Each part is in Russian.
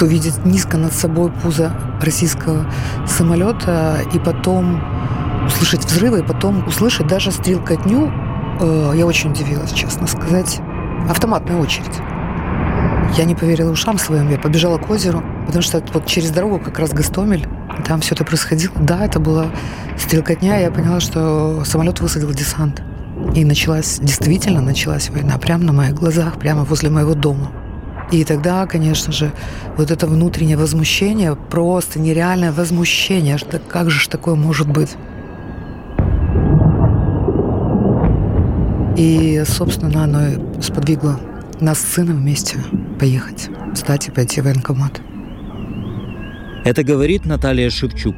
кто видит низко над собой пузо российского самолета, и потом услышать взрывы, и потом услышать даже стрелкотню, э, я очень удивилась, честно сказать, автоматная очередь. Я не поверила ушам своим, я побежала к озеру, потому что вот через дорогу как раз Гастомель, там все это происходило. Да, это была стрелкотня, я поняла, что самолет высадил десант. И началась, действительно началась война прямо на моих глазах, прямо возле моего дома. И тогда, конечно же, вот это внутреннее возмущение, просто нереальное возмущение, что как же ж такое может быть? И, собственно, оно сподвигло нас с сыном вместе поехать, встать и пойти в военкомат. Это говорит Наталья Шевчук,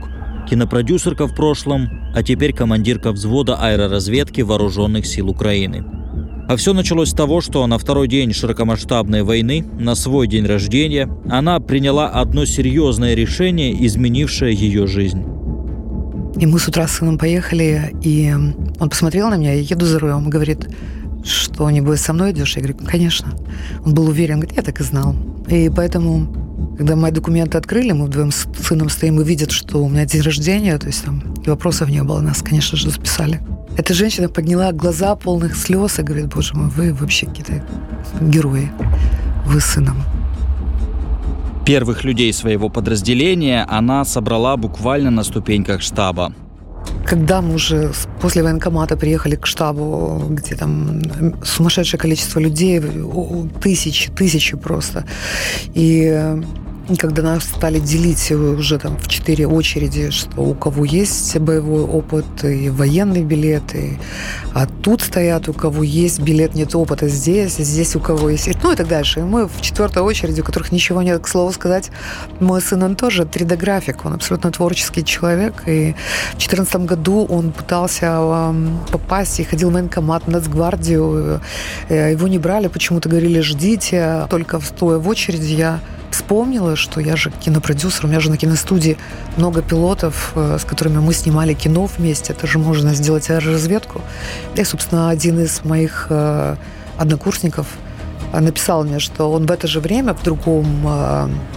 кинопродюсерка в прошлом, а теперь командирка взвода аэроразведки Вооруженных сил Украины. А все началось с того, что на второй день широкомасштабной войны, на свой день рождения, она приняла одно серьезное решение, изменившее ее жизнь. И мы с утра с сыном поехали, и он посмотрел на меня, я еду за рулем, говорит, что не будет со мной идешь? Я говорю, конечно. Он был уверен, говорит, я так и знал. И поэтому, когда мои документы открыли, мы вдвоем с сыном стоим и видят, что у меня день рождения, то есть там и вопросов не было, нас, конечно же, записали. Эта женщина подняла глаза полных слез и говорит, боже мой, вы вообще какие-то герои. Вы сыном. Первых людей своего подразделения она собрала буквально на ступеньках штаба. Когда мы уже после военкомата приехали к штабу, где там сумасшедшее количество людей, тысячи, тысячи просто, и и когда нас стали делить уже там в четыре очереди, что у кого есть боевой опыт и военный билет, и, а тут стоят, у кого есть билет, нет опыта здесь, а здесь у кого есть... Ну и так дальше. И мы в четвертой очереди, у которых ничего нет, к слову сказать, мой сын, он тоже 3D-график, он абсолютно творческий человек, и в 2014 году он пытался попасть и ходил в военкомат, в Нацгвардию, э, его не брали, почему-то говорили, ждите, только стоя в очереди я вспомнила, что я же кинопродюсер, у меня же на киностудии много пилотов, э, с которыми мы снимали кино вместе, это же можно сделать аэроразведку. И, собственно, один из моих э, однокурсников э, написал мне, что он в это же время в другом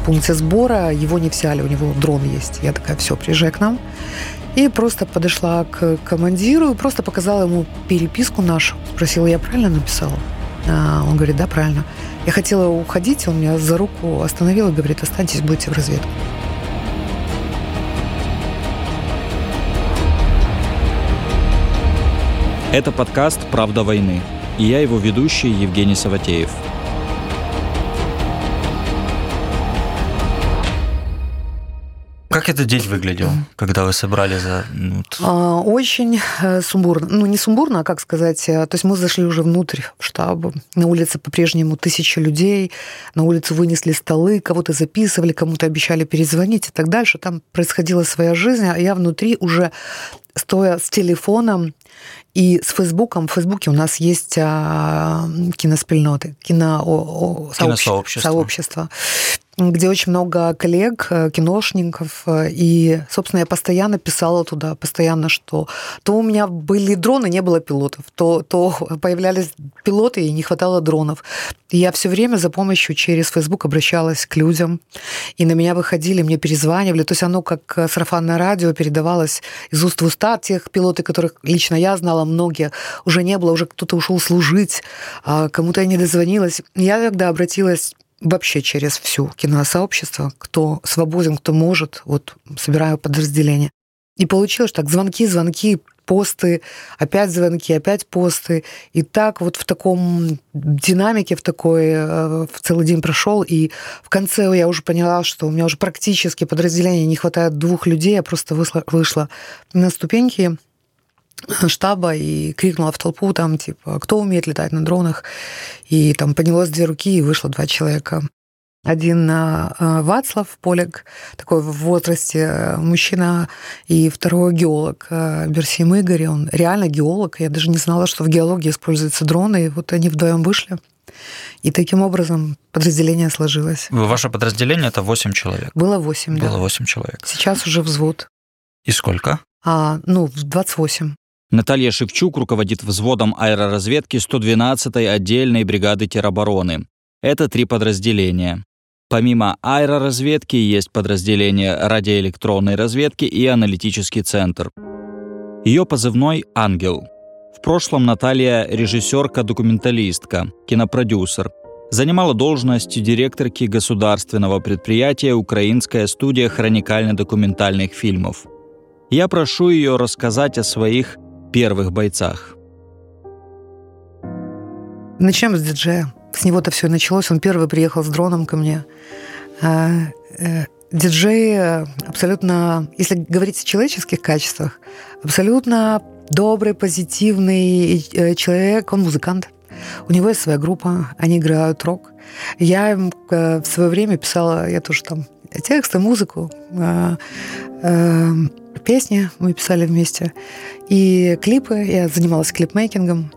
пункте сбора, его не взяли, у него дрон есть. Я такая, все, приезжай к нам. И просто подошла к командиру и просто показала ему переписку нашу. Спросила, я правильно написала? А он говорит, да, правильно. Я хотела уходить, он меня за руку остановил и говорит, останьтесь, будете в разведку. Это подкаст «Правда войны». И я его ведущий Евгений Саватеев. Как этот день выглядел, когда вы собрали за... Ну, а, очень э, сумбурно. Ну, не сумбурно, а как сказать. Э, то есть мы зашли уже внутрь в штаб. На улице по-прежнему тысячи людей. На улицу вынесли столы, кого-то записывали, кому-то обещали перезвонить и так дальше. Там происходила своя жизнь, а я внутри уже стоя с телефоном и с Фейсбуком. В Фейсбуке у нас есть а, киноспільноти, кино, о, о, сообщество. сообщество где очень много коллег, э, киношников, э, и, собственно, я постоянно писала туда, постоянно, что то у меня были дроны, не было пилотов, то, то появлялись пилоты, и не хватало дронов. И я все время за помощью через Facebook обращалась к людям, и на меня выходили, мне перезванивали, то есть оно как э, сарафанное радио передавалось из уст в уста тех пилоты, которых лично я знала, многие уже не было, уже кто-то ушел служить, а кому-то я не дозвонилась. Я тогда обратилась вообще через всю киносообщество, кто свободен, кто может, вот собираю подразделение. И получилось так, звонки, звонки, посты, опять звонки, опять посты. И так вот в таком динамике, в такой, э, в целый день прошел. И в конце я уже поняла, что у меня уже практически подразделение не хватает двух людей. Я просто вышла, вышла на ступеньки штаба и крикнула в толпу там, типа, кто умеет летать на дронах. И там поднялось две руки, и вышло два человека. Один э, Вацлав Полик, такой в возрасте э, мужчина, и второй геолог э, Берсим Игорь. Он реально геолог. Я даже не знала, что в геологии используются дроны. И вот они вдвоем вышли. И таким образом подразделение сложилось. Ваше подразделение – это 8 человек? Было 8, да. Было 8 человек. Сейчас уже взвод. И сколько? А, ну, 28. Наталья Шевчук руководит взводом аэроразведки 112-й отдельной бригады теробороны. Это три подразделения. Помимо аэроразведки есть подразделение радиоэлектронной разведки и аналитический центр. Ее позывной «Ангел». В прошлом Наталья – режиссерка-документалистка, кинопродюсер. Занимала должность директорки государственного предприятия «Украинская студия хроникально-документальных фильмов». Я прошу ее рассказать о своих первых бойцах. Начнем с диджея. С него-то все началось. Он первый приехал с дроном ко мне. А, э, диджей абсолютно, если говорить о человеческих качествах, абсолютно добрый, позитивный э, человек, он музыкант. У него есть своя группа, они играют рок. Я им э, в свое время писала, я тоже там тексты, музыку, песни мы писали вместе, и клипы, я занималась клипмейкингом.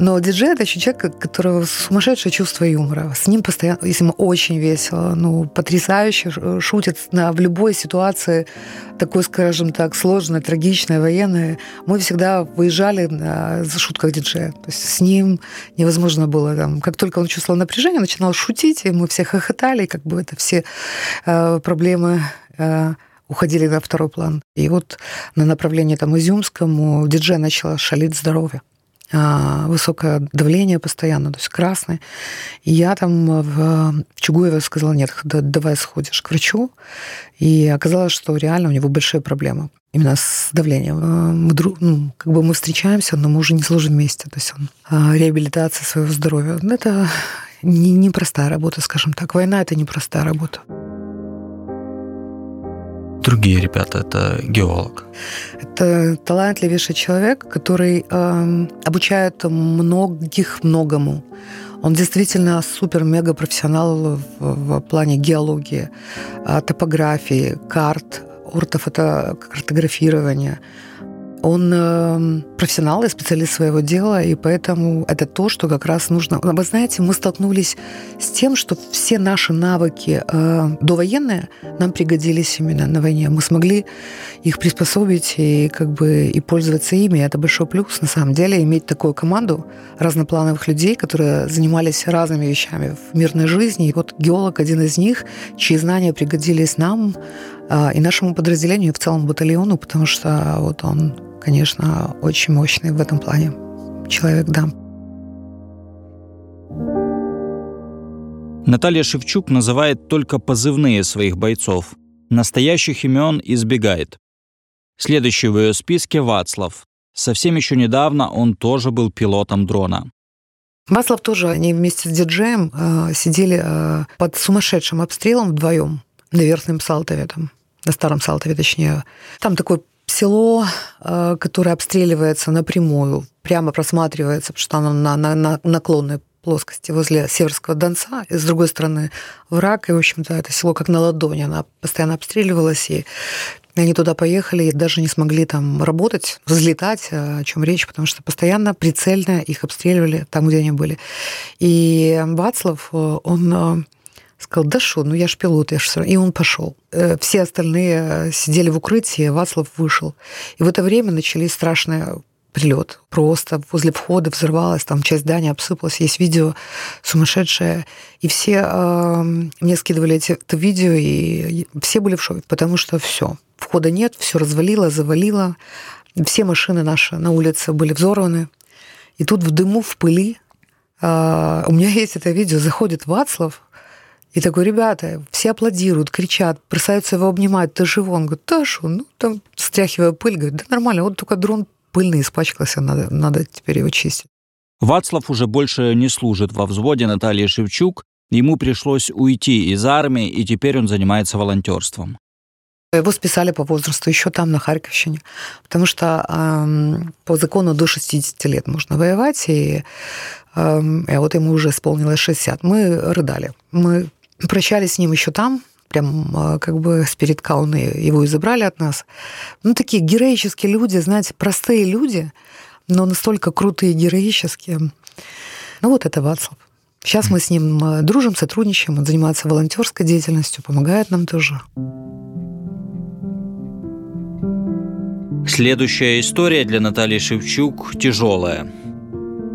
Но диджей — это еще человек, у которого сумасшедшее чувство юмора. С ним постоянно, если ему очень весело, ну, потрясающе, шутит на, в любой ситуации, такой, скажем так, сложной, трагичной, военной. Мы всегда выезжали на шутках диджея. То есть с ним невозможно было там... Как только он чувствовал напряжение, начинал шутить, и мы все хохотали, как бы это все э, проблемы э, уходили на второй план. И вот на направлении там Изюмскому диджей начал шалить здоровье. А, высокое давление постоянно, то есть красное. И я там в, в Чугуеве сказала, нет, да, давай сходишь к врачу. И оказалось, что реально у него большие проблемы именно с давлением. А, мы, друг, ну, как бы мы встречаемся, но мы уже не служим вместе. То есть он а, реабилитация своего здоровья. Это непростая не, не работа, скажем так. Война — это непростая работа другие ребята? Это геолог. Это талантливейший человек, который э, обучает многих многому. Он действительно супер-мега профессионал в, в плане геологии, э, топографии, карт, ортофотокартографирования. Он э, профессионал и специалист своего дела, и поэтому это то, что как раз нужно. Вы знаете, мы столкнулись с тем, что все наши навыки э, довоенные нам пригодились именно на войне. Мы смогли их приспособить и как бы и пользоваться ими. Это большой плюс, на самом деле, иметь такую команду разноплановых людей, которые занимались разными вещами в мирной жизни. И вот геолог один из них, чьи знания пригодились нам, а, и нашему подразделению, и в целом батальону, потому что вот он, конечно, очень мощный в этом плане человек, да. Наталья Шевчук называет только позывные своих бойцов. Настоящих имен избегает. Следующий в ее списке Вацлав. Совсем еще недавно он тоже был пилотом дрона. Вацлав тоже, они вместе с диджеем э, сидели э, под сумасшедшим обстрелом вдвоем на Верхнем Салтове там на Старом Салтове точнее. Там такое село, э, которое обстреливается напрямую, прямо просматривается, потому что оно на, на, на наклонной плоскости возле Северского Донца, и с другой стороны враг, и, в общем-то, это село как на ладони, она постоянно обстреливалась, и они туда поехали и даже не смогли там работать, взлетать, о чем речь, потому что постоянно прицельно их обстреливали там, где они были. И Вацлав, э, он э, Сказал, да что, ну я ж пилот, я ж И он пошел. Э, все остальные э, сидели в укрытии, Вацлав вышел. И в это время начались страшные прилет. Просто возле входа взорвалась, там часть здания обсыпалась. Есть видео сумасшедшее. И все э, мне скидывали эти, это видео, и все были в шоке, потому что все. Входа нет, все развалило, завалило. Все машины наши на улице были взорваны. И тут в дыму, в пыли э, у меня есть это видео, заходит Вацлав, и такой, ребята, все аплодируют, кричат, бросаются его обнимать, ты живой? Он говорит, да что, ну, там, стряхивая пыль, говорит, да нормально, вот только дрон пыльный испачкался, надо, надо теперь его чистить. Вацлав уже больше не служит во взводе Натальи Шевчук, ему пришлось уйти из армии, и теперь он занимается волонтерством. Его списали по возрасту еще там, на Харьковщине, потому что э, по закону до 60 лет можно воевать, и, э, и вот ему уже исполнилось 60. Мы рыдали. Мы прощались с ним еще там, прям э, как бы спирит Кауны его и забрали от нас. Ну, такие героические люди, знаете, простые люди, но настолько крутые героические. Ну, вот это Вацлав. Сейчас мы с ним дружим, сотрудничаем, он занимается волонтерской деятельностью, помогает нам тоже. Следующая история для Натальи Шевчук тяжелая.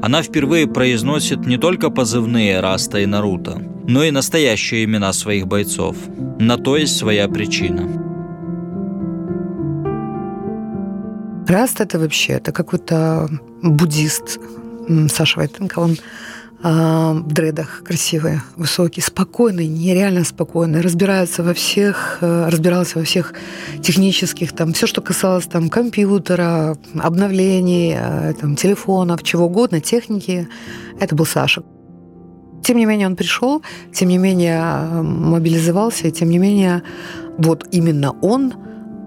Она впервые произносит не только позывные Раста и Наруто – но и настоящие имена своих бойцов. На то есть своя причина. Раст это вообще, это какой-то буддист. Саша Войтенко, он в дредах красивые, высокий, спокойный, нереально спокойный, разбирается во всех, э, разбирался во всех технических, там, все, что касалось там компьютера, обновлений, э, там, телефонов, чего угодно, техники, это был Саша. Тем не менее, он пришел, тем не менее, э, мобилизовался, и тем не менее, вот именно он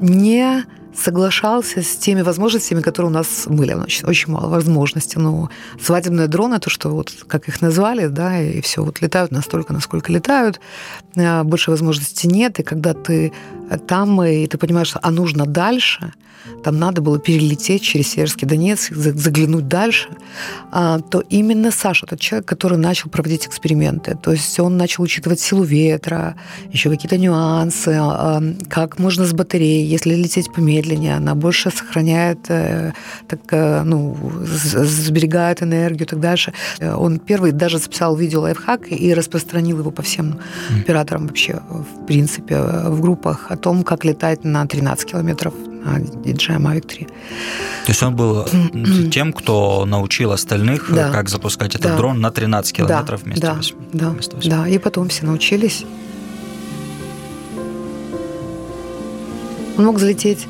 не соглашался с теми возможностями, которые у нас были. Значит, очень мало возможностей. Ну, свадебные дроны, то, что вот, как их назвали, да, и все, вот летают настолько, насколько летают, а, больше возможностей нет, и когда ты там, и ты понимаешь, а нужно дальше – там надо было перелететь через Северский Донец, заглянуть дальше, а, то именно Саша, тот человек, который начал проводить эксперименты. То есть он начал учитывать силу ветра, еще какие-то нюансы, а, как можно с батареей, если лететь помедленнее, она больше сохраняет, э, так, э, ну, сберегает энергию и так дальше. Он первый даже записал видео лайфхак и распространил его по всем операторам вообще, в принципе, в группах о том, как летать на 13 километров на DJI Mavic 3. То есть он был тем, кто научил остальных, да. как запускать этот да. дрон на 13 километров да. вместе, да. 8, да. вместо 8. Да, и потом все научились. Он мог залететь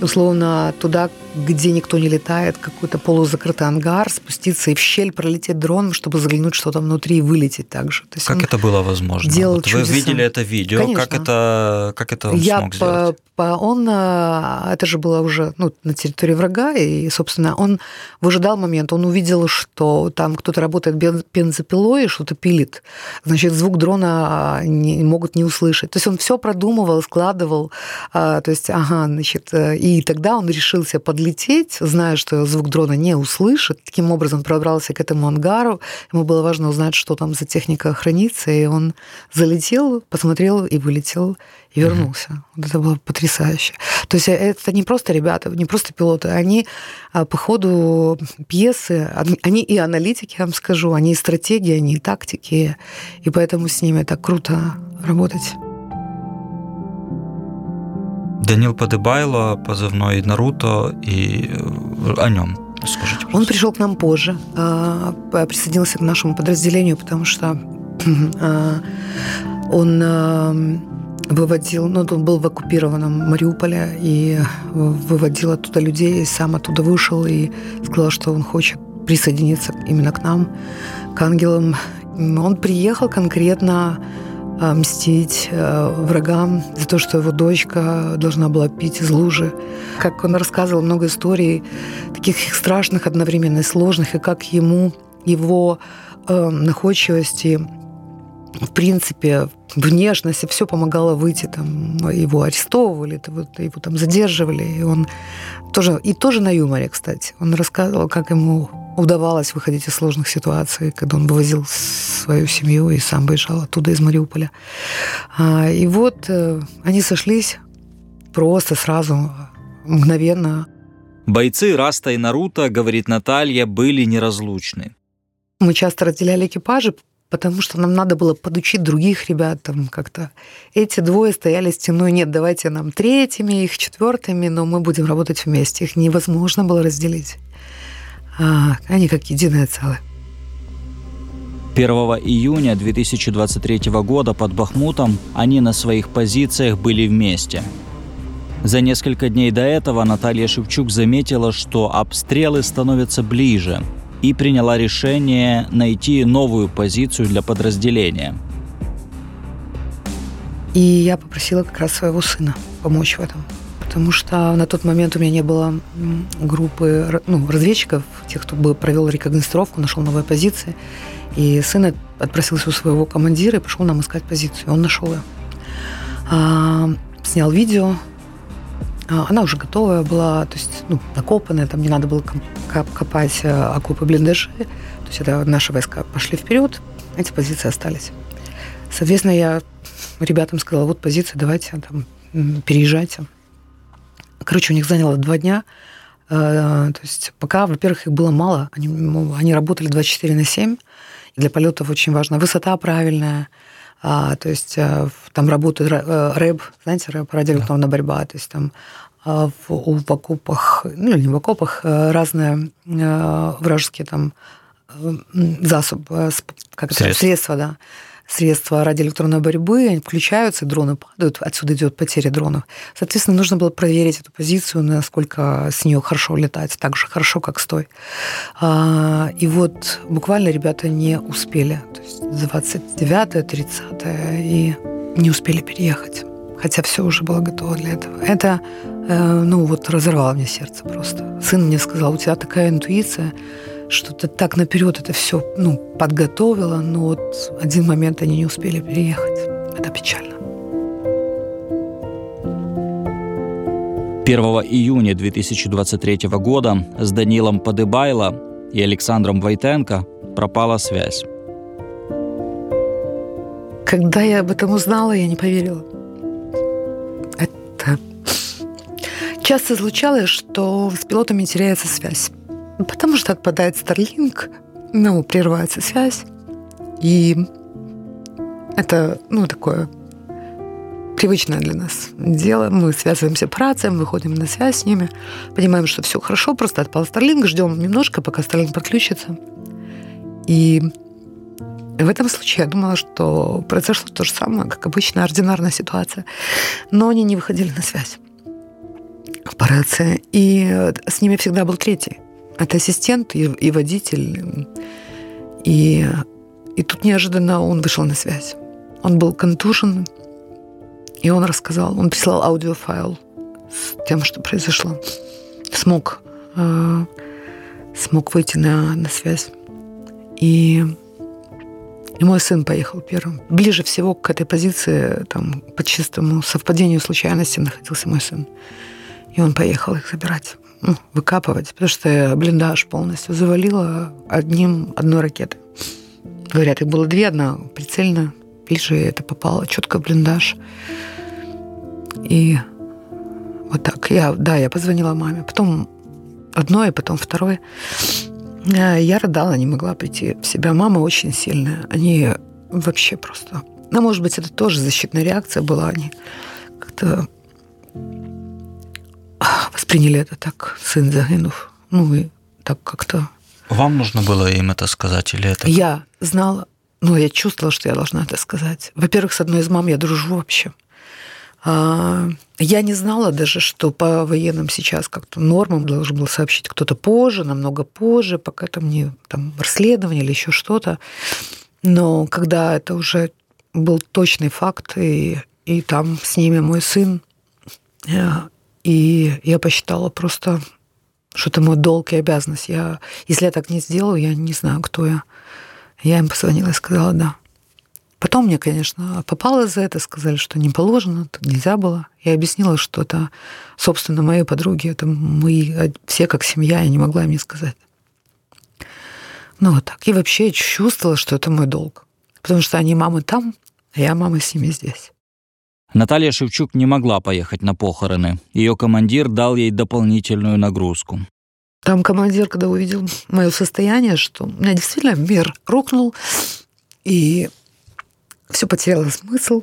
условно туда, где никто не летает, какой-то полузакрытый ангар, спуститься и в щель пролететь дроном, чтобы заглянуть, что там внутри, и вылететь также. То есть как это было возможно? Делал вот вы видели это видео, Конечно. как это, как это он Я смог по, сделать? По, он, а, это же было уже ну, на территории врага, и, собственно, он выжидал момент, он увидел, что там кто-то работает бензопилой и что-то пилит. Значит, звук дрона не, могут не услышать. То есть он все продумывал, складывал, а, то есть, ага, значит, э, и тогда он решился подлететь подлететь, зная, что звук дрона не услышит. Таким образом пробрался к этому ангару. Ему было важно узнать, что там за техника хранится, и он залетел, посмотрел и вылетел, и вернулся. Mm-hmm. Вот это было потрясающе. То есть это не просто ребята, не просто пилоты, они а, по ходу пьесы, они и аналитики, я вам скажу, они и стратегии, они и тактики, и поэтому с ними так круто работать. Данил Подыбайло, позывной Наруто, и о нем скажите. Он пришел к нам позже, а, присоединился к нашему подразделению, потому что а, он а, выводил, ну, он был в оккупированном Мариуполе и выводил оттуда людей, сам оттуда вышел и сказал, что он хочет присоединиться именно к нам, к ангелам. Он приехал конкретно а, мстить э, врагам за то, что его дочка должна была пить из лужи. Как он рассказывал много историй, таких страшных одновременно и сложных, и как ему его э, находчивость и в принципе, внешность, все помогало выйти, там, его арестовывали, его там задерживали, и он тоже, и тоже на юморе, кстати. Он рассказывал, как ему удавалось выходить из сложных ситуаций, когда он вывозил свою семью и сам выезжал оттуда из Мариуполя. А, и вот э, они сошлись просто сразу, мгновенно. Бойцы Раста и Наруто, говорит Наталья, были неразлучны. Мы часто разделяли экипажи, потому что нам надо было подучить других ребят там как-то. Эти двое стояли стеной, нет, давайте нам третьими, их четвертыми, но мы будем работать вместе. Их невозможно было разделить. А, они как единое целое. 1 июня 2023 года под Бахмутом они на своих позициях были вместе. За несколько дней до этого Наталья Шевчук заметила, что обстрелы становятся ближе и приняла решение найти новую позицию для подразделения. И я попросила как раз своего сына помочь в этом потому что на тот момент у меня не было группы ну, разведчиков, тех, кто бы провел рекогностировку, нашел новые позиции. И сын отпросился у своего командира и пошел нам искать позицию. Он нашел ее. А, снял видео. А, она уже готовая была, то есть ну, накопанная, там не надо было копать а, окопы блиндажи. То есть это наши войска пошли вперед, эти позиции остались. Соответственно, я ребятам сказала, вот позиция, давайте там переезжайте. Короче, у них заняло два дня. Э, то есть пока, во-первых, их было мало, они, они работали 24 на 7, Для полетов очень важна высота правильная, а, то есть а, там работает рэб, знаете, рэб, радиоэлектронная борьба, то есть там в, в окопах, ну или не в окопах, разные вражеские там засоб, как это, средства, да средства радиоэлектронной борьбы, они включаются, дроны падают, отсюда идет потеря дронов. Соответственно, нужно было проверить эту позицию, насколько с нее хорошо летать, так же хорошо, как с той. А, и вот буквально ребята не успели, то есть 29 30 и не успели переехать хотя все уже было готово для этого. Это, э, ну вот, разорвало мне сердце просто. Сын мне сказал, у тебя такая интуиция, что ты так наперед это все ну, подготовила, но вот один момент они не успели переехать. Это печально. 1 июня 2023 года с Данилом Подыбайло и Александром Войтенко пропала связь. Когда я об этом узнала, я не поверила. Это часто случалось, что с пилотами теряется связь. Потому что отпадает Starlink, ну, прерывается связь. И это, ну, такое привычное для нас дело. Мы связываемся по рациям, выходим на связь с ними, понимаем, что все хорошо, просто отпал Starlink, ждем немножко, пока Starlink подключится. И в этом случае я думала, что произошло то же самое, как обычная ординарная ситуация. Но они не выходили на связь по рации. И с ними всегда был третий. Это ассистент и, и водитель. И, и тут неожиданно он вышел на связь. Он был контужен, и он рассказал, он прислал аудиофайл с тем, что произошло. Смог, э, смог выйти на, на связь. И, и мой сын поехал первым. Ближе всего к этой позиции, там, по чистому совпадению случайности находился мой сын. И он поехал их забирать. Ну, выкапывать, потому что блиндаж полностью завалило одним, одной ракетой. Говорят, их было две, одна прицельно, ближе это попало четко в блиндаж. И вот так. Я, да, я позвонила маме. Потом одной, потом второй. Э, я рыдала, не могла прийти в себя. Мама очень сильная. Они вообще просто... Ну, может быть, это тоже защитная реакция была. Они как-то восприняли это так, сын загинув. Ну и так как-то... Вам нужно было им это сказать или это? Я знала, ну, я чувствовала, что я должна это сказать. Во-первых, с одной из мам я дружу вообще. А, я не знала даже, что по военным сейчас как-то нормам должен был сообщить кто-то позже, намного позже, пока там не там, расследование или еще что-то. Но когда это уже был точный факт, и, и там с ними мой сын, и я посчитала просто, что это мой долг и обязанность. Я, если я так не сделаю, я не знаю, кто я. Я им позвонила и сказала «да». Потом мне, конечно, попало за это, сказали, что не положено, это нельзя было. Я объяснила, что это, собственно, мои подруги, это мы все как семья, я не могла им не сказать. Ну вот так. И вообще я чувствовала, что это мой долг. Потому что они мамы там, а я мама с ними здесь. Наталья Шевчук не могла поехать на похороны. Ее командир дал ей дополнительную нагрузку. Там командир, когда увидел мое состояние, что у меня действительно мир рухнул, и все потеряло смысл.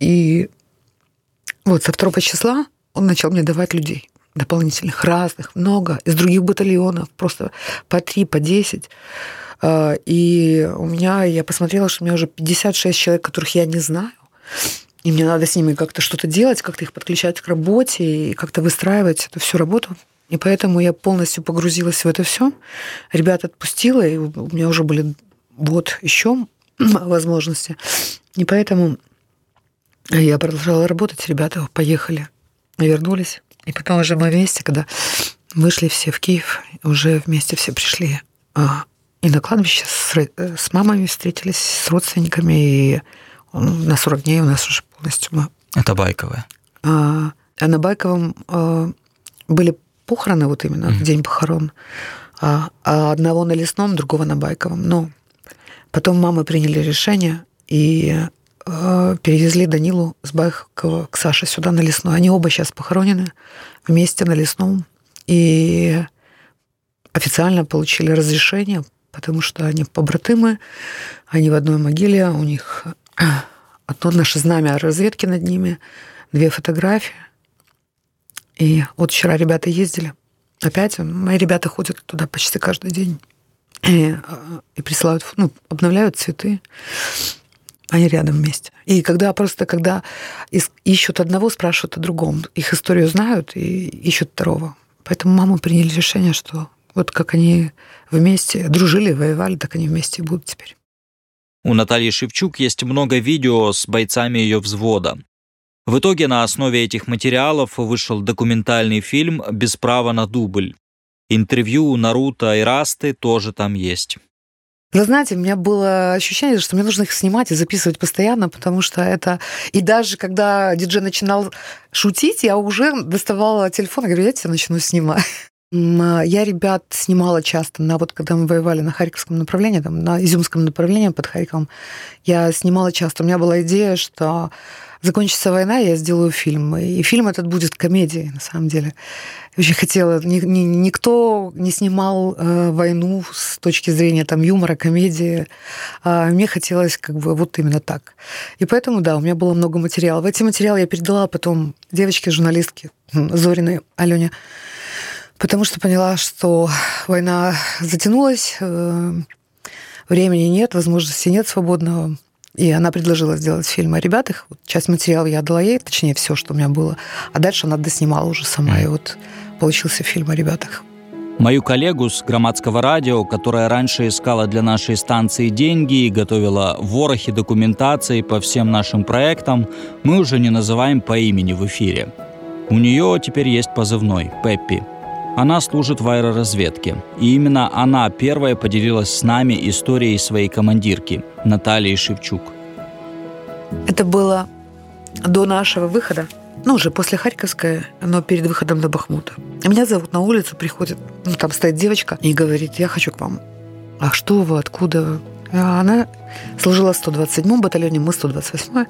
И вот со второго числа он начал мне давать людей дополнительных, разных, много, из других батальонов, просто по три, по десять. А, и у меня, я посмотрела, что у меня уже 56 человек, которых я не знаю и мне надо с ними как-то что-то делать, как-то их подключать к работе и как-то выстраивать эту всю работу. И поэтому я полностью погрузилась в это все. Ребят отпустила, и у меня уже были вот еще возможности. И поэтому я продолжала работать, ребята поехали, вернулись. И потом уже мы вместе, когда вышли все в Киев, уже вместе все пришли а, и на кладбище с, с мамами встретились, с родственниками, и на 40 дней у нас уже полностью. Это Байковое? А, а на Байковом а, были похороны вот именно, mm-hmm. день похорон. А, а одного на Лесном, другого на Байковом. Но потом мамы приняли решение и а, перевезли Данилу с Байкова к Саше сюда на Лесной. Они оба сейчас похоронены вместе на Лесном. И официально получили разрешение потому что они побратимы, они в одной могиле, у них одно наше знамя разведки над ними, две фотографии. И вот вчера ребята ездили. Опять мои ребята ходят туда почти каждый день и, и присылают, ну, обновляют цветы. Они рядом вместе. И когда просто, когда ищут одного, спрашивают о другом. Их историю знают и ищут второго. Поэтому мамы приняли решение, что вот как они вместе дружили, воевали, так они вместе и будут теперь. У Натальи Шевчук есть много видео с бойцами ее взвода. В итоге на основе этих материалов вышел документальный фильм «Без права на дубль». Интервью Наруто и Расты тоже там есть. Вы знаете, у меня было ощущение, что мне нужно их снимать и записывать постоянно, потому что это... И даже когда диджей начинал шутить, я уже доставала телефон и говорю, я тебя начну снимать. Я ребят снимала часто, на вот когда мы воевали на Харьковском направлении, там, на Изюмском направлении под Харьковом, я снимала часто. У меня была идея, что закончится война, я сделаю фильм. И фильм этот будет комедией, на самом деле. Я очень хотела. Ни, никто не снимал э, войну с точки зрения там, юмора, комедии. А мне хотелось как бы вот именно так. И поэтому, да, у меня было много материала. Эти материалы я передала потом девочке-журналистке Зориной Алене, потому что поняла, что война затянулась, э, времени нет, возможности нет свободного. И она предложила сделать фильм о ребятах. Часть материала я отдала ей, точнее, все, что у меня было. А дальше она доснимала уже сама. И вот получился фильм о ребятах. Мою коллегу с громадского радио, которая раньше искала для нашей станции деньги и готовила ворохи документации по всем нашим проектам, мы уже не называем по имени в эфире. У нее теперь есть позывной – Пеппи – она служит в аэроразведке, и именно она первая поделилась с нами историей своей командирки Натальи Шевчук. Это было до нашего выхода, ну, уже после Харьковской, но перед выходом на Бахмута. Меня зовут на улицу, приходит, ну, там стоит девочка и говорит, я хочу к вам. А что вы, откуда А она служила в 127-м батальоне, мы 128-й.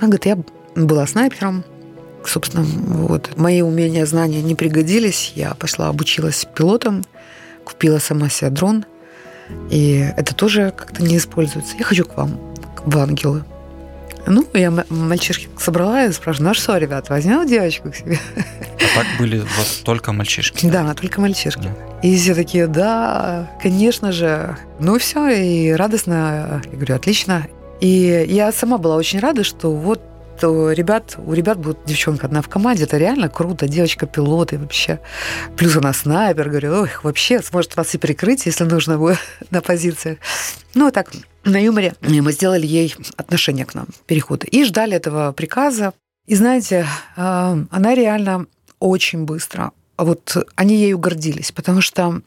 Она говорит, я была снайпером, собственно, вот мои умения, знания не пригодились. Я пошла, обучилась пилотом, купила сама себе дрон. И это тоже как-то не используется. Я хочу к вам, в ангелы. Ну, я мальчишки собрала и спрашиваю, ну а что, ребят, возьмем девочку к себе? А так были вот только мальчишки? Да, да только мальчишки. Да. И все такие, да, конечно же. Ну все, и радостно. Я говорю, отлично. И я сама была очень рада, что вот что ребят, у ребят будет девчонка одна в команде, это реально круто, девочка-пилот и вообще. Плюс она снайпер, говорю, ой, вообще сможет вас и прикрыть, если нужно будет на позициях. Ну, так, на юморе мы сделали ей отношение к нам, переходы. И ждали этого приказа. И знаете, а, она реально очень быстро. Вот они ею гордились, потому что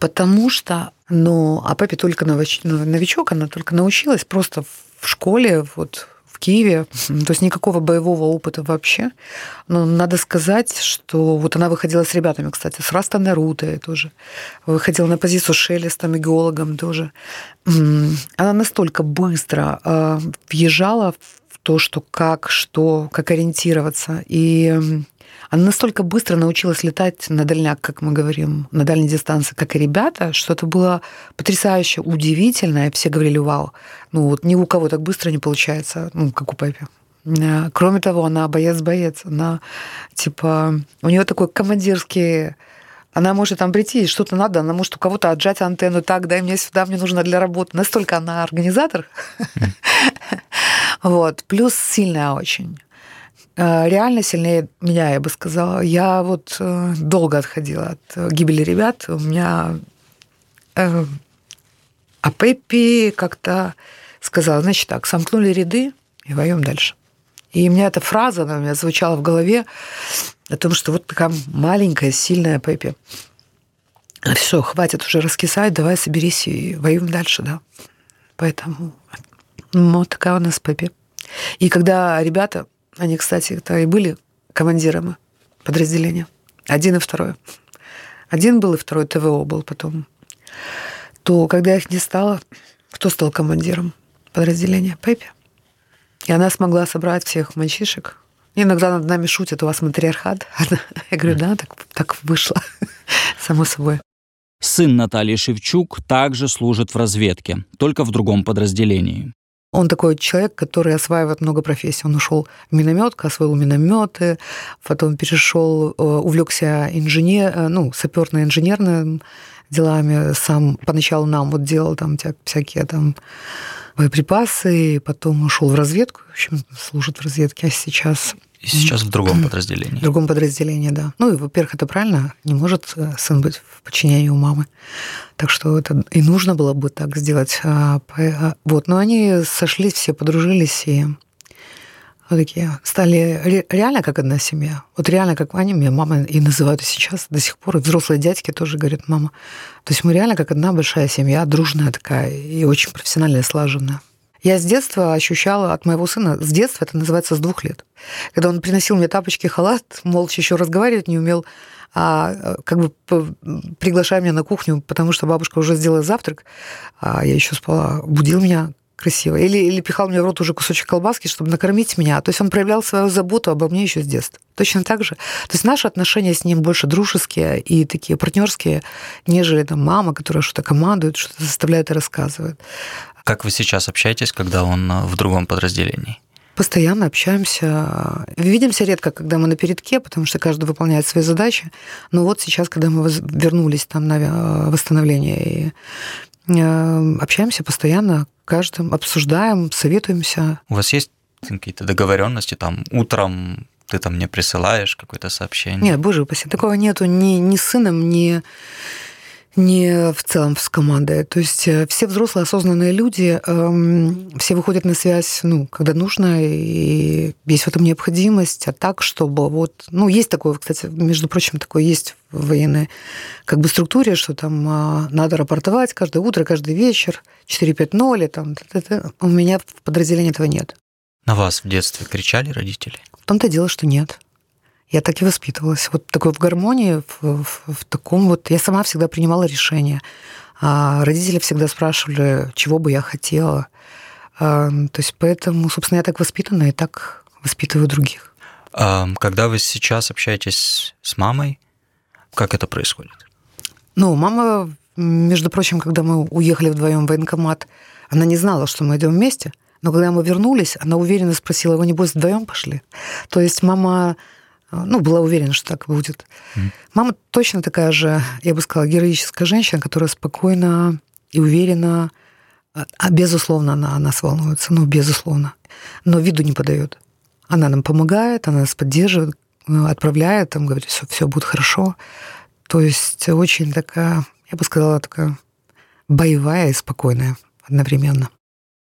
Потому что, ну, а папе только новичок, она только научилась просто в школе, вот Киеве, то есть никакого боевого опыта вообще. Но надо сказать, что вот она выходила с ребятами, кстати, с Раста Наруто тоже, выходила на позицию шелестом и геологом тоже. Она настолько быстро а, въезжала в то, что как, что, как ориентироваться. И она настолько быстро научилась летать на дальняк, как мы говорим, на дальней дистанции, как и ребята, что это было потрясающе, удивительно, и все говорили, вау, ну вот ни у кого так быстро не получается, ну, как у Пеппи. Э, кроме того, она боец-боец, она типа, у нее такой командирский она может там прийти, что-то надо, она может у кого-то отжать антенну, так, дай мне сюда, мне нужно для работы. Настолько она организатор. Вот. Плюс сильная очень. Э, реально сильнее меня, я бы сказала. Я вот э, долго отходила от э, гибели ребят. У меня... А Пеппи как-то сказала, значит так, сомкнули ряды и воюем дальше. И у меня эта фраза, она у меня звучала в голове о том, что вот такая маленькая, сильная Пеппи. Все, хватит уже раскисать, давай соберись и воюем дальше, да. Поэтому вот такая у нас Пеппи. И когда ребята они, кстати, то и были командирами подразделения. Один и второй. Один был, и второй ТВО был потом. То, когда их не стало, кто стал командиром подразделения? Пеппи. И она смогла собрать всех мальчишек. иногда над нами шутят, у вас матриархат. Я говорю, да, так, так вышло, само собой. Сын Натальи Шевчук также служит в разведке, только в другом подразделении. Он такой человек, который осваивает много профессий. Он ушел в минометку, освоил минометы, потом перешел, э, увлекся инженер, э, ну, саперно-инженерным делами. Сам поначалу нам вот делал там всякие там боеприпасы, потом ушел в разведку, в общем, служит в разведке, а сейчас и сейчас в другом подразделении. В другом подразделении, да. Ну и, во-первых, это правильно. Не может э, сын быть в подчинении у мамы. Так что это и нужно было бы так сделать. А, а, вот. Но они сошлись, все подружились и вот такие стали реально как одна семья. Вот реально как они меня мама и называют и сейчас до сих пор. И взрослые дядьки тоже говорят мама. То есть мы реально как одна большая семья, дружная такая и очень профессиональная, слаженная. Я с детства ощущала от моего сына, с детства это называется с двух лет. Когда он приносил мне тапочки, халат, молча еще разговаривать не умел, а как бы приглашая меня на кухню, потому что бабушка уже сделала завтрак, а я еще спала, будил меня красиво. Или, или пихал мне в рот уже кусочек колбаски, чтобы накормить меня. То есть он проявлял свою заботу обо мне еще с детства. Точно так же. То есть наши отношения с ним больше дружеские и такие партнерские, нежели там мама, которая что-то командует, что-то заставляет и рассказывает. Как вы сейчас общаетесь, когда он э, в другом подразделении? Постоянно общаемся. Видимся редко, когда мы на передке, потому что каждый выполняет свои задачи. Но вот сейчас, когда мы вернулись там на э, восстановление, э, общаемся постоянно, каждым обсуждаем, советуемся. У вас есть какие-то договоренности там утром ты там не присылаешь какое-то сообщение? Нет, боже упаси, такого нету ни, ни с сыном, ни не в целом с командой. То есть э, все взрослые осознанные люди, эм, все выходят на связь, ну, когда нужно, и есть в этом необходимость, а так, чтобы вот, ну, есть такое, кстати, между прочим, такое есть в военной как бы структуре, что там э, надо рапортовать каждое утро, каждый вечер, 4-5-0, там, у меня в подразделении этого нет. На вас в детстве кричали родители? В том-то дело, что нет. Я так и воспитывалась. Вот такой в гармонии, в, в, в таком вот... Я сама всегда принимала решения. А родители всегда спрашивали, чего бы я хотела. А, то есть поэтому, собственно, я так воспитана и так воспитываю других. А, когда вы сейчас общаетесь с мамой, как это происходит? Ну, мама, между прочим, когда мы уехали вдвоем в военкомат, она не знала, что мы идем вместе. Но когда мы вернулись, она уверенно спросила, вы, небось, вдвоем пошли? То есть мама ну, была уверена, что так будет. Mm. Мама точно такая же, я бы сказала, героическая женщина, которая спокойно и уверенно, а, а безусловно, она нас волнуется, ну, безусловно, но виду не подает. Она нам помогает, она нас поддерживает, э, отправляет, там говорит, все, все будет хорошо. То есть очень такая, я бы сказала, такая боевая и спокойная одновременно.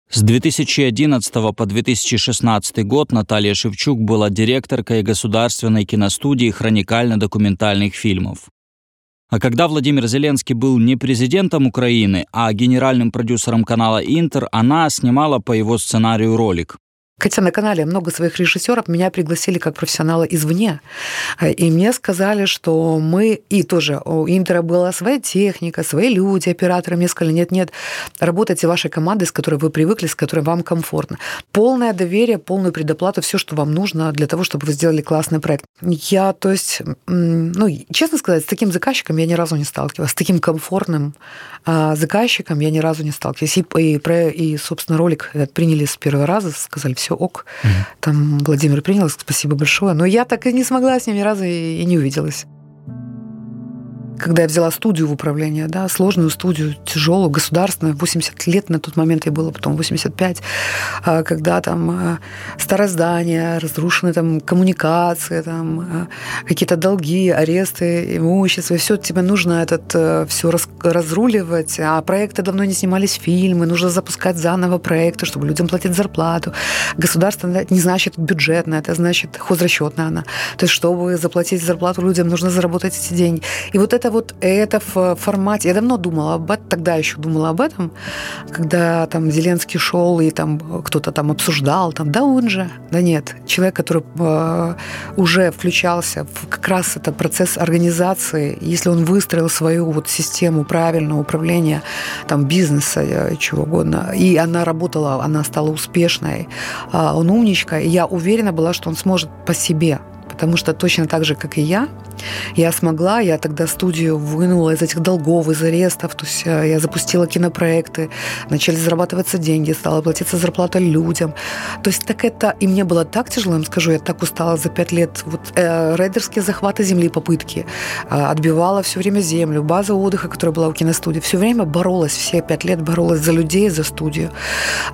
С 2011 по 2016 год Наталья Шевчук была директоркой государственной киностудии хроникально-документальных фильмов. А когда Владимир Зеленский был не президентом Украины, а генеральным продюсером канала «Интер», она снимала по его сценарию ролик. Хотя на канале много своих режиссеров меня пригласили как профессионала извне. И мне сказали, что мы... И тоже у Интера была своя техника, свои люди, операторы. Мне сказали, нет-нет, работайте вашей командой, с которой вы привыкли, с которой вам комфортно. Полное доверие, полную предоплату, все, что вам нужно для того, чтобы вы сделали классный проект. Я, то есть, ну, честно сказать, с таким заказчиком я ни разу не сталкивалась, с таким комфортным а, заказчиком я ни разу не сталкивалась. И, и, и собственно, ролик приняли с первого раза, сказали, все ок. Угу. Там Владимир принял, спасибо большое. Но я так и не смогла с ним ни разу и, и не увиделась когда я взяла студию в управление, да, сложную студию, тяжелую, государственную, 80 лет на тот момент ей было, потом 85, а, когда там а, старое здание, разрушены там коммуникации, там а, какие-то долги, аресты, имущество, все тебе нужно этот э, все раз, разруливать, а проекты давно не снимались фильмы, нужно запускать заново проекты, чтобы людям платить зарплату. Государство не значит бюджетное, это значит хозрасчетная она. То есть, чтобы заплатить зарплату людям, нужно заработать эти деньги. И вот это это вот это в формате... Я давно думала об этом, тогда еще думала об этом, когда там Зеленский шел и там кто-то там обсуждал, там, да он же, да нет. Человек, который э, уже включался в как раз это процесс организации, если он выстроил свою вот систему правильного управления там бизнеса, э, чего угодно, и она работала, она стала успешной, э, он умничка, и я уверена была, что он сможет по себе потому что точно так же, как и я, я смогла, я тогда студию вынула из этих долгов, из арестов, то есть э, я запустила кинопроекты, начали зарабатываться деньги, стала платиться зарплата людям. То есть так это, и мне было так тяжело, я вам скажу, я так устала за пять лет. Вот э, рейдерские захваты земли, попытки, э, отбивала все время землю, база отдыха, которая была у киностудии, все время боролась, все пять лет боролась за людей, за студию.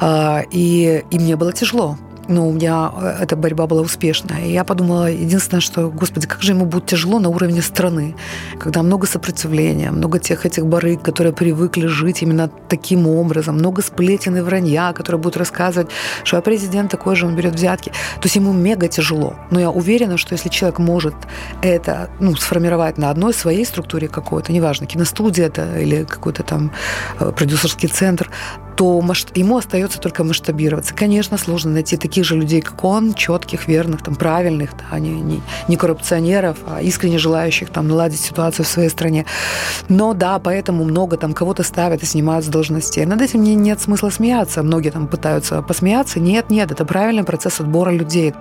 Э, и, и мне было тяжело ну, у меня э, эта борьба была успешная. И я подумала, единственное, что, господи, как же ему будет тяжело на уровне страны, когда много сопротивления, много тех этих барыг, которые привыкли жить именно таким образом, много сплетен и вранья, которые будут рассказывать, что а президент такой же, он берет взятки. То есть ему мега тяжело. Но я уверена, что если человек может это ну, сформировать на одной своей структуре какой-то, неважно, киностудия это или какой-то там э, продюсерский центр, то ему остается только масштабироваться. Конечно, сложно найти таких же людей, как он, четких, верных, там, правильных, да, не, не, не коррупционеров, а искренне желающих там, наладить ситуацию в своей стране. Но да, поэтому много там кого-то ставят и снимают с должностей. Над этим не, нет смысла смеяться. Многие там пытаются посмеяться. Нет, нет, это правильный процесс отбора людей.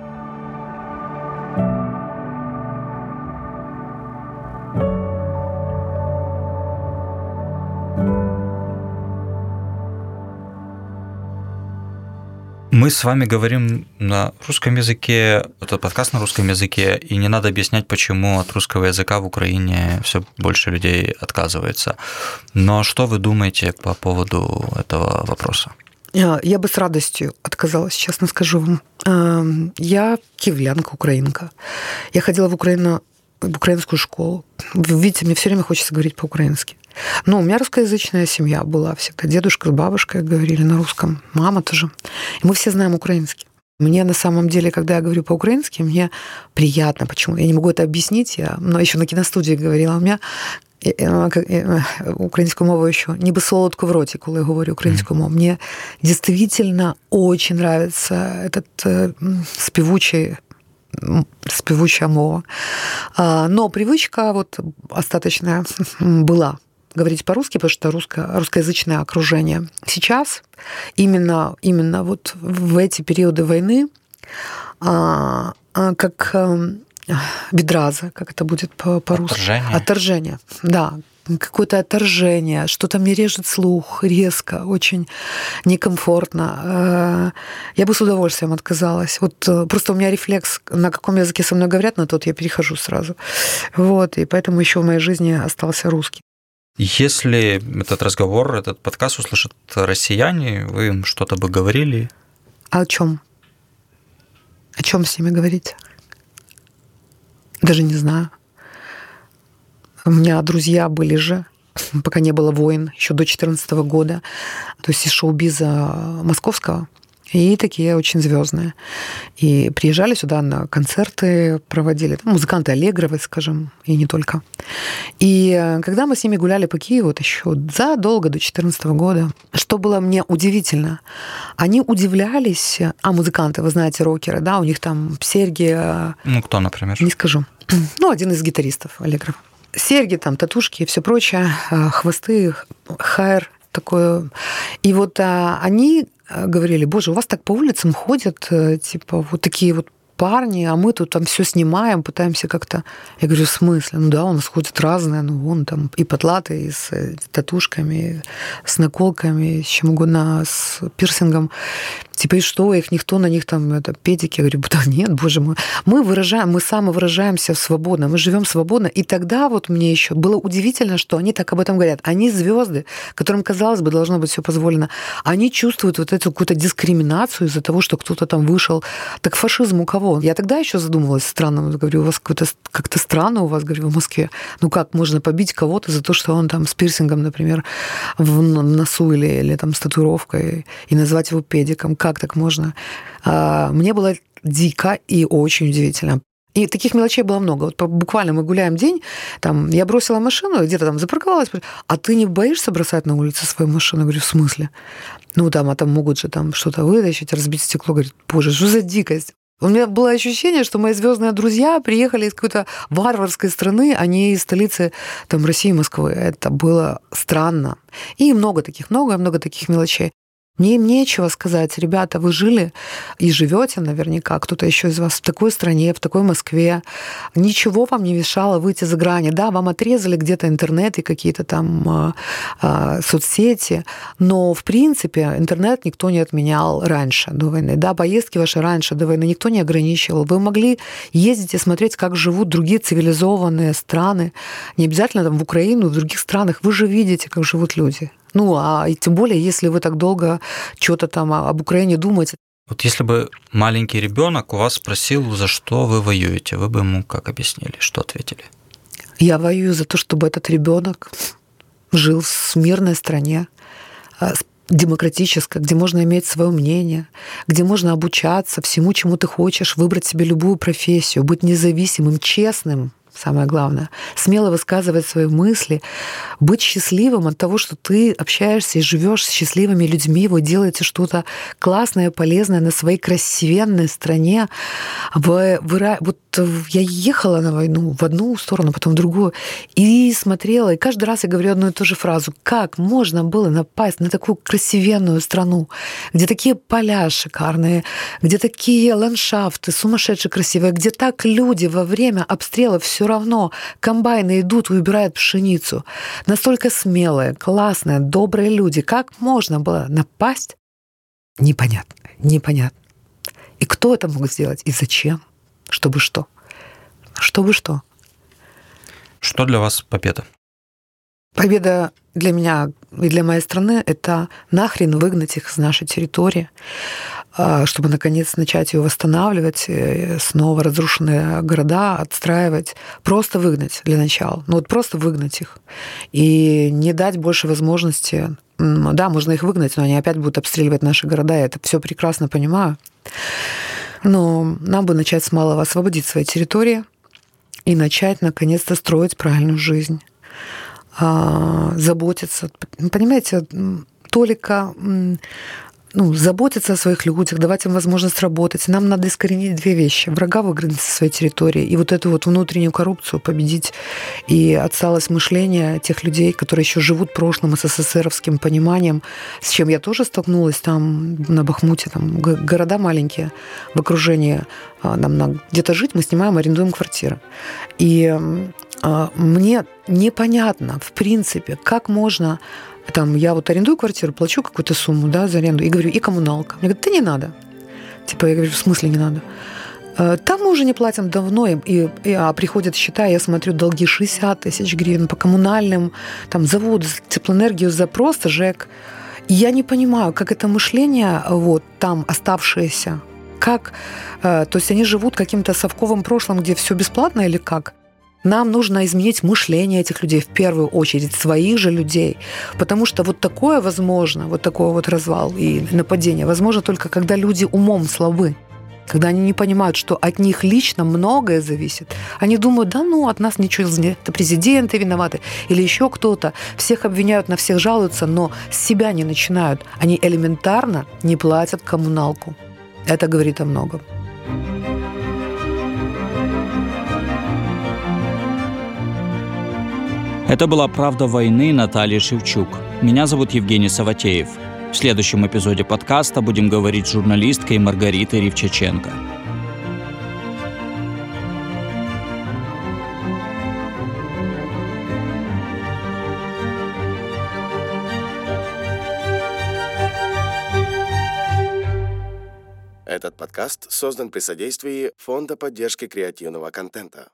Мы с вами говорим на русском языке, это подкаст на русском языке, и не надо объяснять, почему от русского языка в Украине все больше людей отказывается. Но что вы думаете по поводу этого вопроса? Я бы с радостью отказалась, честно скажу вам. Эм, я киевлянка, украинка. Я ходила в Украину в украинскую школу. Видите, мне все время хочется говорить по-украински. Ну, у меня русскоязычная семья была всегда. Дедушка с бабушкой говорили на русском, мама тоже. И мы все знаем украинский. Мне на самом деле, когда я говорю по-украински, мне приятно. Почему? Я не могу это объяснить. Я, но еще на киностудии говорила. У меня українську мову еще ніби солодко в роті, коли я говорю українську мову. Мне действительно очень нравится этот э, спевучий спевучая мова. Но привычка вот остаточная была говорить по-русски, потому что русско, русскоязычное окружение. Сейчас именно, именно вот в эти периоды войны а, а, как бедраза, эм, как это будет по-русски? Отторжение. Отторжение, да какое-то отторжение, что-то мне режет слух резко, очень некомфортно. Э, я бы с удовольствием отказалась. Вот э, просто у меня рефлекс, на каком языке со мной говорят, на тот я перехожу сразу. Вот, и поэтому еще в моей жизни остался русский. Если этот разговор, этот подкаст услышат россияне, вы им что-то бы говорили? А о чем? О чем с ними говорить? Даже не знаю. У меня друзья были же, пока не было войн, еще до 2014 года, то есть из шоу-биза московского. И такие очень звездные. И приезжали сюда на концерты, проводили. Там музыканты Аллегровы, скажем, и не только. И когда мы с ними гуляли по Киеву, вот еще задолго до 2014 года, что было мне удивительно, они удивлялись, а музыканты, вы знаете, рокеры, да, у них там серьги... Ну, кто, например? Не скажу. Ну, один из гитаристов Аллегров серьги, там, татушки и все прочее, а, хвосты, хайр такое. И вот а, они а, говорили, боже, у вас так по улицам ходят, э, типа, вот такие вот парни, а мы тут там все снимаем, пытаемся как-то... Я говорю, в смысле? Ну да, у нас ходят разные, ну вон там и потлатые, и с э, татушками, с наколками, с чем угодно, с пирсингом. Типа, и что, их никто на них там, это, педики, я говорю, да нет, боже мой. Мы выражаем, мы самовыражаемся свободно, мы живем свободно. И тогда вот мне еще было удивительно, что они так об этом говорят. Они звезды, которым, казалось бы, должно быть все позволено. Они чувствуют вот эту какую-то дискриминацию из-за того, что кто-то там вышел. Так фашизм у кого? Я тогда еще задумывалась странно. Говорю, у вас как-то странно у вас, говорю, в Москве. Ну как можно побить кого-то за то, что он там с пирсингом, например, в носу или, или там с татуировкой, и назвать его педиком? Как так можно? А, мне было дико и очень удивительно. И таких мелочей было много. Вот буквально мы гуляем день, там, я бросила машину, где-то там запарковалась, а ты не боишься бросать на улице свою машину? Я говорю, в смысле? Ну, там, а там могут же там что-то вытащить, разбить стекло. Говорит, боже, что за дикость? У меня было ощущение, что мои звездные друзья приехали из какой-то варварской страны, а не из столицы там, России, Москвы. Это было странно. И много таких, много-много таких мелочей. Мне им нечего сказать. Ребята, вы жили и живете наверняка, кто-то еще из вас в такой стране, в такой Москве. Ничего вам не мешало выйти за грани. Да, вам отрезали где-то интернет и какие-то там э, э, соцсети, но в принципе интернет никто не отменял раньше до войны. Да, поездки ваши раньше до войны никто не ограничивал. Вы могли ездить и смотреть, как живут другие цивилизованные страны. Не обязательно там в Украину, в других странах. Вы же видите, как живут люди. Ну, а и тем более, если вы так долго что-то там об Украине думаете. Вот если бы маленький ребенок у вас спросил, за что вы воюете, вы бы ему как объяснили, что ответили? Я воюю за то, чтобы этот ребенок жил в мирной стране, а, демократической, где можно иметь свое мнение, где можно обучаться всему, чему ты хочешь, выбрать себе любую профессию, быть независимым, честным, самое главное, смело высказывать свои мысли, быть счастливым от того, что ты общаешься и живешь с счастливыми людьми, вы делаете что-то классное, полезное на своей красивенной стране. Вот я ехала на войну в одну сторону, потом в другую, и смотрела, и каждый раз я говорю одну и ту же фразу. Как можно было напасть на такую красивенную страну, где такие поля шикарные, где такие ландшафты сумасшедшие красивые, где так люди во время обстрела все равно комбайны идут и убирают пшеницу. Настолько смелые, классные, добрые люди. Как можно было напасть? Непонятно, непонятно. И кто это мог сделать, и зачем? Чтобы что? Чтобы что? Что для вас победа? Победа для меня и для моей страны — это нахрен выгнать их с нашей территории, чтобы, наконец, начать ее восстанавливать, э, снова разрушенные города отстраивать. Просто выгнать для начала. Ну вот просто выгнать их. И не дать больше возможности... Да, можно их выгнать, но они опять будут обстреливать наши города. Я это все прекрасно понимаю. Но нам бы начать с малого освободить свои территории и начать, наконец-то, строить правильную жизнь а, заботиться. Понимаете, только ну, заботиться о своих людях, давать им возможность работать. Нам надо искоренить две вещи. Врага выгнать со своей территории и вот эту вот внутреннюю коррупцию победить и отсталость мышления тех людей, которые еще живут прошлым СССРовским пониманием, с чем я тоже столкнулась там на Бахмуте, там города маленькие в окружении. А, нам надо где-то жить, мы снимаем, арендуем квартиры. И мне непонятно, в принципе, как можно там, я вот арендую квартиру, плачу какую-то сумму, да, за аренду, и говорю, и коммуналка. Мне говорят, да не надо. Типа, я говорю, в смысле не надо? «Э, там мы уже не платим давно, и, и, а приходят счета, я смотрю, долги 60 тысяч гривен по коммунальным, там, завод, теплоэнергию за просто ЖЭК. И я не понимаю, как это мышление, вот, там оставшееся, как, э, то есть они живут каким-то совковым прошлым, где все бесплатно или как? Нам нужно изменить мышление этих людей, в первую очередь, своих же людей. Потому что вот такое возможно, вот такой вот развал и нападение, возможно только когда люди умом слабы. Когда они не понимают, что от них лично многое зависит. Они думают, да ну, от нас ничего нет, это президенты виноваты или еще кто-то. Всех обвиняют, на всех жалуются, но с себя не начинают. Они элементарно не платят коммуналку. Это говорит о многом. Это была «Правда войны» Натальи Шевчук. Меня зовут Евгений Саватеев. В следующем эпизоде подкаста будем говорить с журналисткой Маргаритой Ривчаченко. Этот подкаст создан при содействии Фонда поддержки креативного контента.